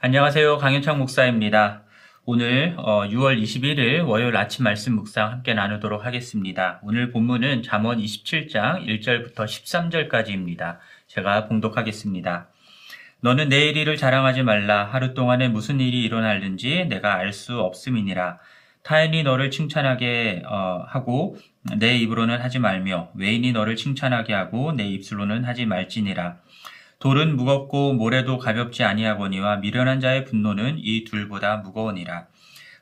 안녕하세요. 강현창 목사입니다. 오늘 6월 21일 월요일 아침 말씀 묵상 함께 나누도록 하겠습니다. 오늘 본문은 잠언 27장 1절부터 13절까지입니다. 제가 봉독하겠습니다. 너는 내일 일을 자랑하지 말라. 하루 동안에 무슨 일이 일어날는지 내가 알 수 없음이니라. 타인이 너를 칭찬하게 어, 하고 내 입으로는 하지 말며 외인이 너를 칭찬하게 하고 내 입술로는 하지 말지니라. 돌은 무겁고 모래도 가볍지 아니하거니와 미련한 자의 분노는 이 둘보다 무거우니라.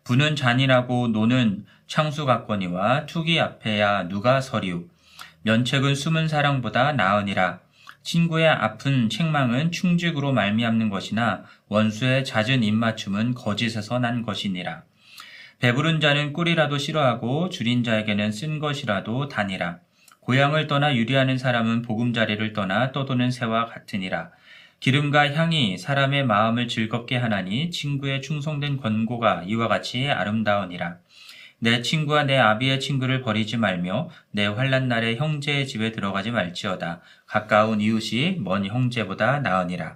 부는 잔인하고 노는 창수 같거니와 투기 앞에야 누가 서리우. 면책은 숨은 사랑보다 나으니라. 친구의 아픈 책망은 충직으로 말미암는 것이나 원수의 잦은 입맞춤은 거짓에서 난 것이니라. 배부른 자는 꿀이라도 싫어하고 줄인 자에게는 쓴 것이라도 다니라. 고향을 떠나 유리하는 사람은 보금자리를 떠나 떠도는 새와 같으니라. 기름과 향이 사람의 마음을 즐겁게 하나니 친구의 충성된 권고가 이와 같이 아름다우니라. 내 친구와 내 아비의 친구를 버리지 말며 내 환란 날에 형제의 집에 들어가지 말지어다. 가까운 이웃이 먼 형제보다 나으니라.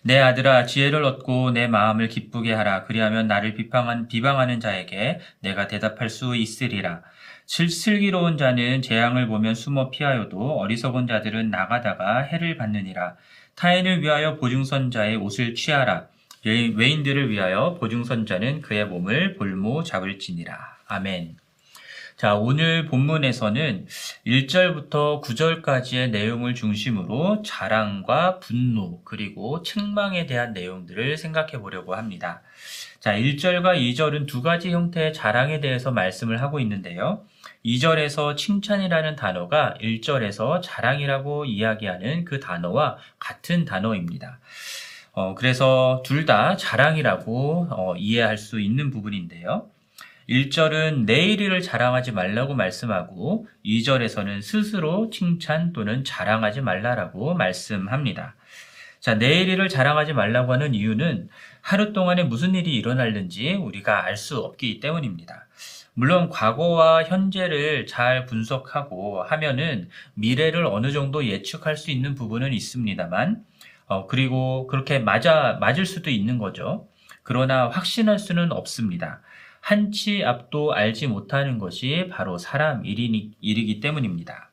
내 아들아 지혜를 얻고 내 마음을 기쁘게 하라. 그리하면 나를 비방한, 비방하는 자에게 내가 대답할 수 있으리라. 슬기로운 자는 재앙을 보면 숨어 피하여도 어리석은 자들은 나가다가 해를 받느니라. 타인을 위하여 보증선자의 옷을 취하라. 외인들을 위하여 보증선자는 그의 몸을 볼모 잡을지니라. 아멘. 자, 오늘 본문에서는 1절부터 9절까지의 내용을 중심으로 자랑과 분노, 그리고 책망에 대한 내용들을 생각해 보려고 합니다. 자, 1절과 2절은 두 가지 형태의 자랑에 대해서 말씀을 하고 있는데요. 2절에서 칭찬이라는 단어가 1절에서 자랑이라고 이야기하는 그 단어와 같은 단어입니다. 어, 그래서 둘 다 자랑이라고 어, 이해할 수 있는 부분인데요. 1절은 내일 일을 자랑하지 말라고 말씀하고 2절에서는 스스로 칭찬 또는 자랑하지 말라라고 말씀합니다. 자, 내일 일을 자랑하지 말라고 하는 이유는 하루 동안에 무슨 일이 일어날는지 우리가 알 수 없기 때문입니다. 물론 과거와 현재를 잘 분석하고 하면은 미래를 어느 정도 예측할 수 있는 부분은 있습니다만, 어, 그리고 그렇게 맞아, 맞을 수도 있는 거죠. 그러나 확신할 수는 없습니다. 한치 앞도 알지 못하는 것이 바로 사람 일이니, 일이기 때문입니다.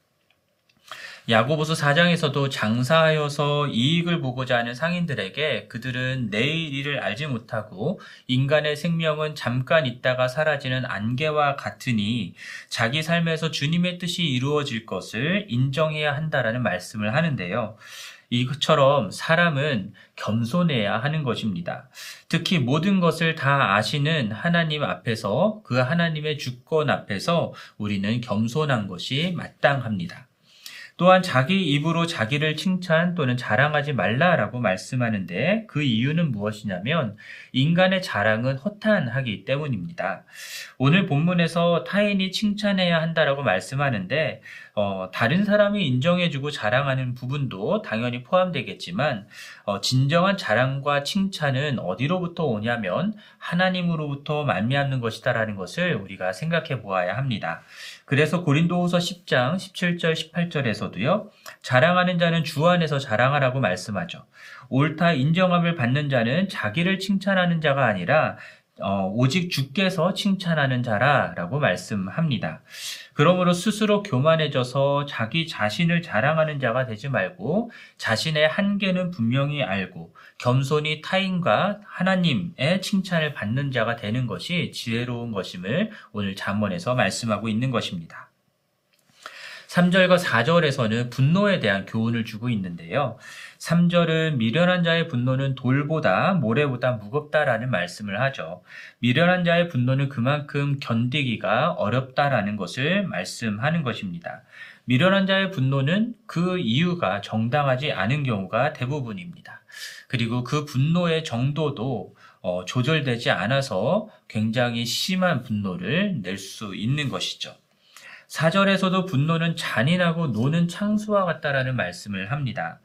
야고보서 4장에서도 장사하여서 이익을 보고자 하는 상인들에게 그들은 내일 일을 알지 못하고 인간의 생명은 잠깐 있다가 사라지는 안개와 같으니 자기 삶에서 주님의 뜻이 이루어질 것을 인정해야 한다라는 말씀을 하는데요. 이것처럼 사람은 겸손해야 하는 것입니다. 특히 모든 것을 다 아시는 하나님 앞에서 그 하나님의 주권 앞에서 우리는 겸손한 것이 마땅합니다. 또한 자기 입으로 자기를 칭찬 또는 자랑하지 말라라고 말씀하는데 그 이유는 무엇이냐면 인간의 자랑은 허탄하기 때문입니다. 오늘 본문에서 타인이 칭찬해야 한다라고 말씀하는데 어, 다른 사람이 인정해주고 자랑하는 부분도 당연히 포함되겠지만 어, 진정한 자랑과 칭찬은 어디로부터 오냐면 하나님으로부터 말미암는 것이다라는 것을 우리가 생각해 보아야 합니다. 그래서 고린도후서 10장 17절 18절에서도요. 자랑하는 자는 주 안에서 자랑하라고 말씀하죠. 옳다 인정함을 받는 자는 자기를 칭찬하는 자가 아니라 어, 오직 주께서 칭찬하는 자라라고 말씀합니다. 그러므로 스스로 교만해져서 자기 자신을 자랑하는 자가 되지 말고 자신의 한계는 분명히 알고 겸손히 타인과 하나님의 칭찬을 받는 자가 되는 것이 지혜로운 것임을 오늘 잠언에서 말씀하고 있는 것입니다. 3절과 4절에서는 분노에 대한 교훈을 주고 있는데요. 3절은 미련한 자의 분노는 돌보다 모래보다 무겁다라는 말씀을 하죠. 미련한 자의 분노는 그만큼 견디기가 어렵다라는 것을 말씀하는 것입니다. 미련한 자의 분노는 그 이유가 정당하지 않은 경우가 대부분입니다. 그리고 그 분노의 정도도 어, 조절되지 않아서 굉장히 심한 분노를 낼 수 있는 것이죠. 4절에서도 분노는 잔인하고 노는 창수와 같다라는 말씀을 합니다.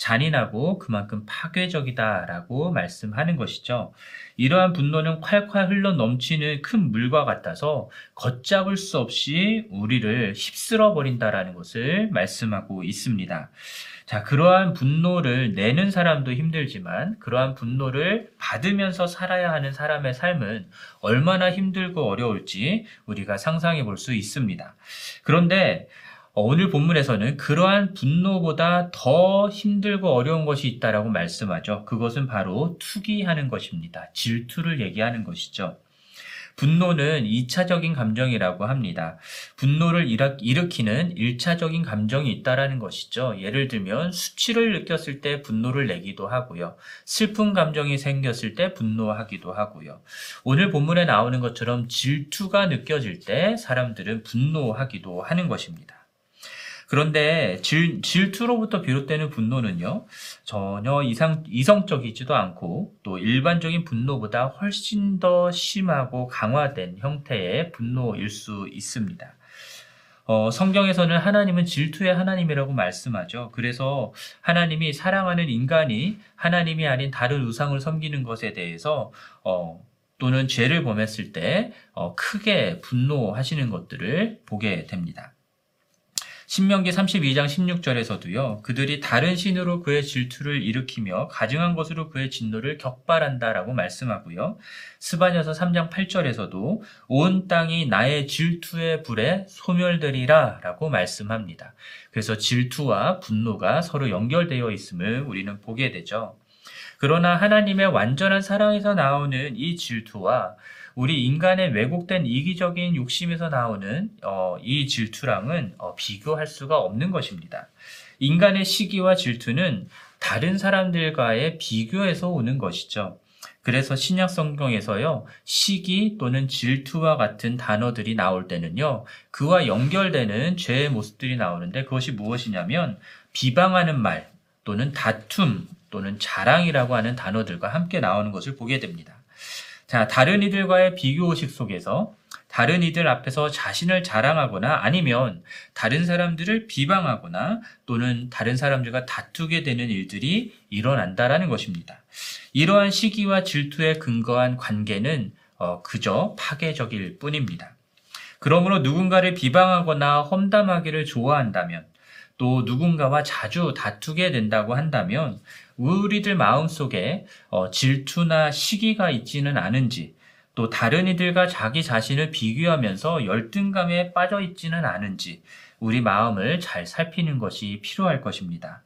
잔인하고 그만큼 파괴적이다라고 말씀하는 것이죠. 이러한 분노는 콸콸 흘러 넘치는 큰 물과 같아서 걷잡을 수 없이 우리를 휩쓸어 버린다라는 것을 말씀하고 있습니다. 자, 그러한 분노를 내는 사람도 힘들지만 그러한 분노를 받으면서 살아야 하는 사람의 삶은 얼마나 힘들고 어려울지 우리가 상상해 볼 수 있습니다. 그런데 어, 오늘 본문에서는 그러한 분노보다 더 힘들고 어려운 것이 있다라고 말씀하죠. 그것은 바로 투기하는 것입니다. 질투를 얘기하는 것이죠. 분노는 2차적인 감정이라고 합니다. 분노를 일으키는 1차적인 감정이 있다라는 것이죠. 예를 들면 수치를 느꼈을 때 분노를 내기도 하고요. 슬픈 감정이 생겼을 때 분노하기도 하고요. 오늘 본문에 나오는 것처럼 질투가 느껴질 때 사람들은 분노하기도 하는 것입니다. 그런데 질, 질투로부터 비롯되는 분노는요, 전혀 이상, 이성적이지도 않고 또 일반적인 분노보다 훨씬 더 심하고 강화된 형태의 분노일 수 있습니다. 어, 성경에서는 하나님은 질투의 하나님이라고 말씀하죠. 그래서 하나님이 사랑하는 인간이 하나님이 아닌 다른 우상을 섬기는 것에 대해서 어, 또는 죄를 범했을 때 어, 크게 분노하시는 것들을 보게 됩니다. 신명기 32장 16절에서도요, 그들이 다른 신으로 그의 질투를 일으키며 가증한 것으로 그의 진노를 격발한다라고 말씀하고요. 스바녀서 3장 8절에서도 온 땅이 나의 질투의 불에 소멸되리라 라고 말씀합니다. 그래서 질투와 분노가 서로 연결되어 있음을 우리는 보게 되죠. 그러나 하나님의 완전한 사랑에서 나오는 이 질투와 우리 인간의 왜곡된 이기적인 욕심에서 나오는 어, 이 질투랑은 어, 비교할 수가 없는 것입니다. 인간의 시기와 질투는 다른 사람들과의 비교에서 오는 것이죠. 그래서 신약 성경에서요, 시기 또는 질투와 같은 단어들이 나올 때는요, 그와 연결되는 죄의 모습들이 나오는데 그것이 무엇이냐면, 비방하는 말 또는 다툼 또는 자랑이라고 하는 단어들과 함께 나오는 것을 보게 됩니다. 자, 다른 이들과의 비교의식 속에서 다른 이들 앞에서 자신을 자랑하거나 아니면 다른 사람들을 비방하거나 또는 다른 사람들과 다투게 되는 일들이 일어난다라는 것입니다. 이러한 시기와 질투에 근거한 관계는 어, 그저 파괴적일 뿐입니다. 그러므로 누군가를 비방하거나 험담하기를 좋아한다면 또 누군가와 자주 다투게 된다고 한다면 우리들 마음속에 어, 질투나 시기가 있지는 않은지 또 다른 이들과 자기 자신을 비교하면서 열등감에 빠져 있지는 않은지 우리 마음을 잘 살피는 것이 필요할 것입니다.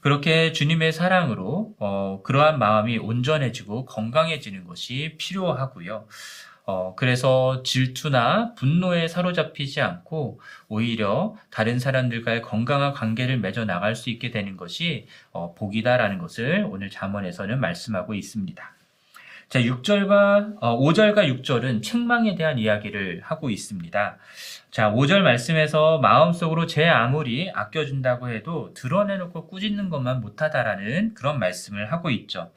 그렇게 주님의 사랑으로 어, 그러한 마음이 온전해지고 건강해지는 것이 필요하고요. 어, 그래서 질투나 분노에 사로잡히지 않고 오히려 다른 사람들과의 건강한 관계를 맺어 나갈 수 있게 되는 것이 어, 복이다라는 것을 오늘 잠언에서는 말씀하고 있습니다. 자, 6절과 어, 5절과 6절은 책망에 대한 이야기를 하고 있습니다. 자, 5절 말씀에서 마음속으로 제 아무리 아껴준다고 해도 드러내놓고 꾸짖는 것만 못하다라는 그런 말씀을 하고 있죠.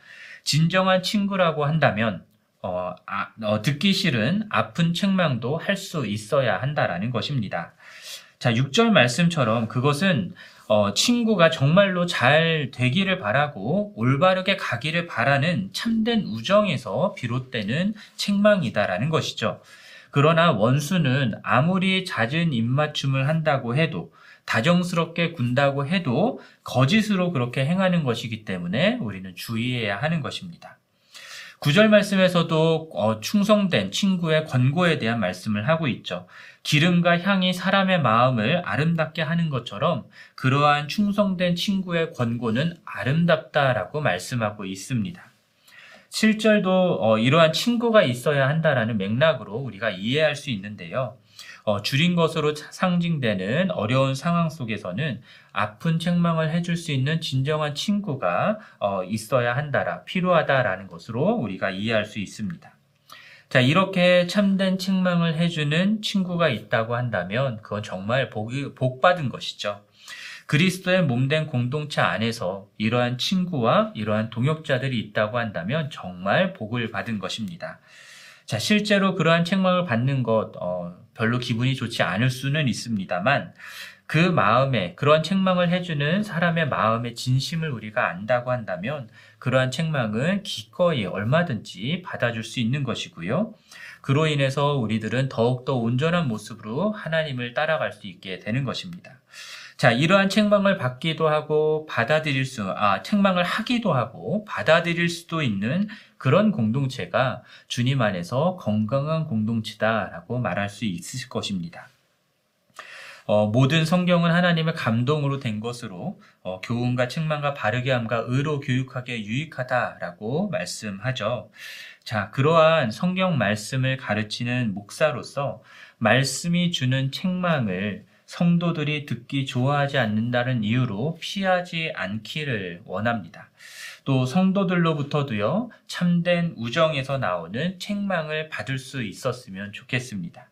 진정한 친구라고 한다면 어, 아, 어, 듣기 싫은 아픈 책망도 할 수 있어야 한다라는 것입니다. 자, 6절 말씀처럼 그것은 어, 친구가 정말로 잘 되기를 바라고 올바르게 가기를 바라는 참된 우정에서 비롯되는 책망이다라는 것이죠. 그러나 원수는 아무리 잦은 입맞춤을 한다고 해도 다정스럽게 군다고 해도 거짓으로 그렇게 행하는 것이기 때문에 우리는 주의해야 하는 것입니다. 구절 말씀에서도 어, 충성된 친구의 권고에 대한 말씀을 하고 있죠. 기름과 향이 사람의 마음을 아름답게 하는 것처럼 그러한 충성된 친구의 권고는 아름답다라고 말씀하고 있습니다. 7절도 어, 이러한 친구가 있어야 한다라는 맥락으로 우리가 이해할 수 있는데요. 어, 줄인 것으로 상징되는 어려운 상황 속에서는 아픈 책망을 해줄 수 있는 진정한 친구가 어, 있어야 한다라, 필요하다라는 것으로 우리가 이해할 수 있습니다. 자, 이렇게 참된 책망을 해주는 친구가 있다고 한다면 그건 정말 복이, 복 받은 것이죠. 그리스도의 몸된 공동체 안에서 이러한 친구와 이러한 동역자들이 있다고 한다면 정말 복을 받은 것입니다. 자, 실제로 그러한 책망을 받는 것, 어, 별로 기분이 좋지 않을 수는 있습니다만, 그 마음에, 그러한 책망을 해주는 사람의 마음의 진심을 우리가 안다고 한다면, 그러한 책망은 기꺼이 얼마든지 받아줄 수 있는 것이고요. 그로 인해서 우리들은 더욱더 온전한 모습으로 하나님을 따라갈 수 있게 되는 것입니다. 자, 이러한 책망을 받기도 하고 받아들일 수, 아, 책망을 하기도 하고 받아들일 수도 있는 그런 공동체가 주님 안에서 건강한 공동체다라고 말할 수 있을 것입니다. 어, 모든 성경은 하나님의 감동으로 된 것으로 어, 교훈과 책망과 바르게 함과 의로 교육하기에 유익하다라고 말씀하죠. 자, 그러한 성경 말씀을 가르치는 목사로서 말씀이 주는 책망을 성도들이 듣기 좋아하지 않는다는 이유로 피하지 않기를 원합니다. 또 성도들로부터도요, 참된 우정에서 나오는 책망을 받을 수 있었으면 좋겠습니다.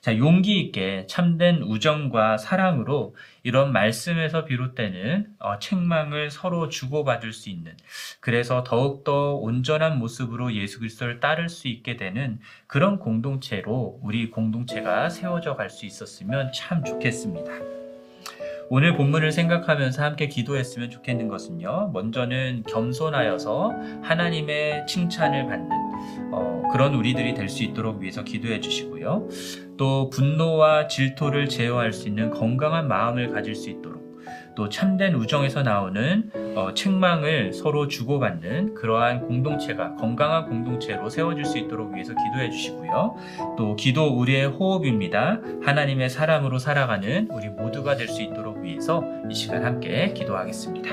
자, 용기 있게 참된 우정과 사랑으로 이런 말씀에서 비롯되는 어, 책망을 서로 주고받을 수 있는 그래서 더욱더 온전한 모습으로 예수 그리스도를 따를 수 있게 되는 그런 공동체로 우리 공동체가 세워져 갈 수 있었으면 참 좋겠습니다. 오늘 본문을 생각하면서 함께 기도했으면 좋겠는 것은요. 먼저는 겸손하여서 하나님의 칭찬을 받는 어, 그런 우리들이 될 수 있도록 위해서 기도해 주시고요. 또 분노와 질투를 제어할 수 있는 건강한 마음을 가질 수 있도록 또 참된 우정에서 나오는 어, 책망을 서로 주고받는 그러한 공동체가 건강한 공동체로 세워질 수 있도록 위해서 기도해 주시고요. 또 기도 우리의 호흡입니다. 하나님의 사람으로 살아가는 우리 모두가 될 수 있도록 위해서 이 시간 함께 기도하겠습니다.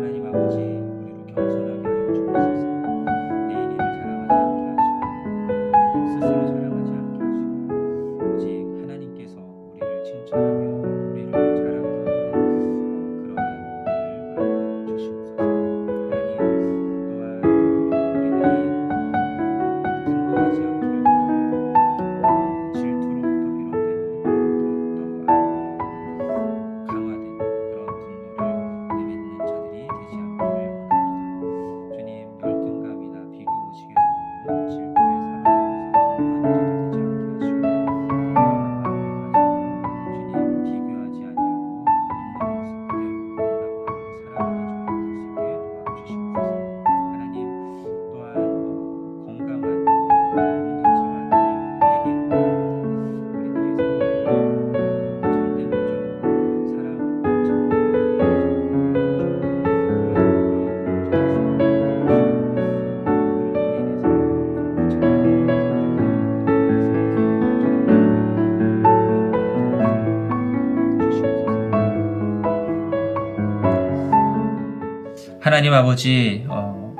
하나님 아버지 하나님 아버지, 어,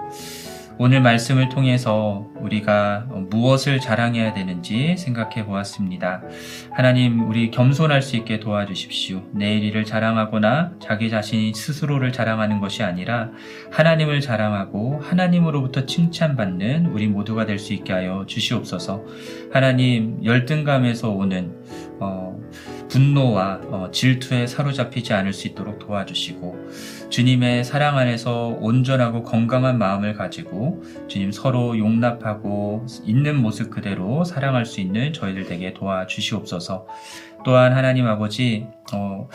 오늘 말씀을 통해서 우리가 무엇을 자랑해야 되는지 생각해 보았습니다. 하나님, 우리 겸손할 수 있게 도와주십시오. 내일 일을 자랑하거나 자기 자신이 스스로를 자랑하는 것이 아니라 하나님을 자랑하고 하나님으로부터 칭찬받는 우리 모두가 될 수 있게 하여 주시옵소서. 하나님, 열등감에서 오는 어, 분노와 어, 질투에 사로잡히지 않을 수 있도록 도와주시고 주님의 사랑 안에서 온전하고 건강한 마음을 가지고 주님 서로 용납하고 있는 모습 그대로 사랑할 수 있는 저희들 되게 도와주시옵소서. 또한 하나님 아버지 어,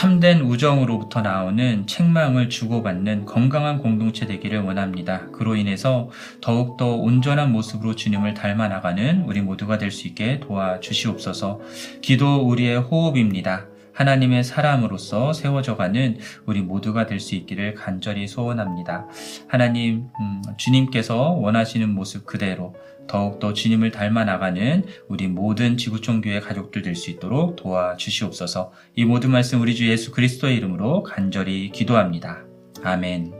참된 우정으로부터 나오는 책망을 주고받는 건강한 공동체 되기를 원합니다. 그로 인해서 더욱더 온전한 모습으로 주님을 닮아 나가는 우리 모두가 될 수 있게 도와주시옵소서. 기도 우리의 호흡입니다. 하나님의 사람으로서 세워져가는 우리 모두가 될 수 있기를 간절히 소원합니다. 하나님, 음, 주님께서 원하시는 모습 그대로 더욱더 주님을 닮아 나가는 우리 모든 지구촌 교회 가족들 될 수 있도록 도와주시옵소서 이 모든 말씀 우리 주 예수 그리스도의 이름으로 간절히 기도합니다. 아멘.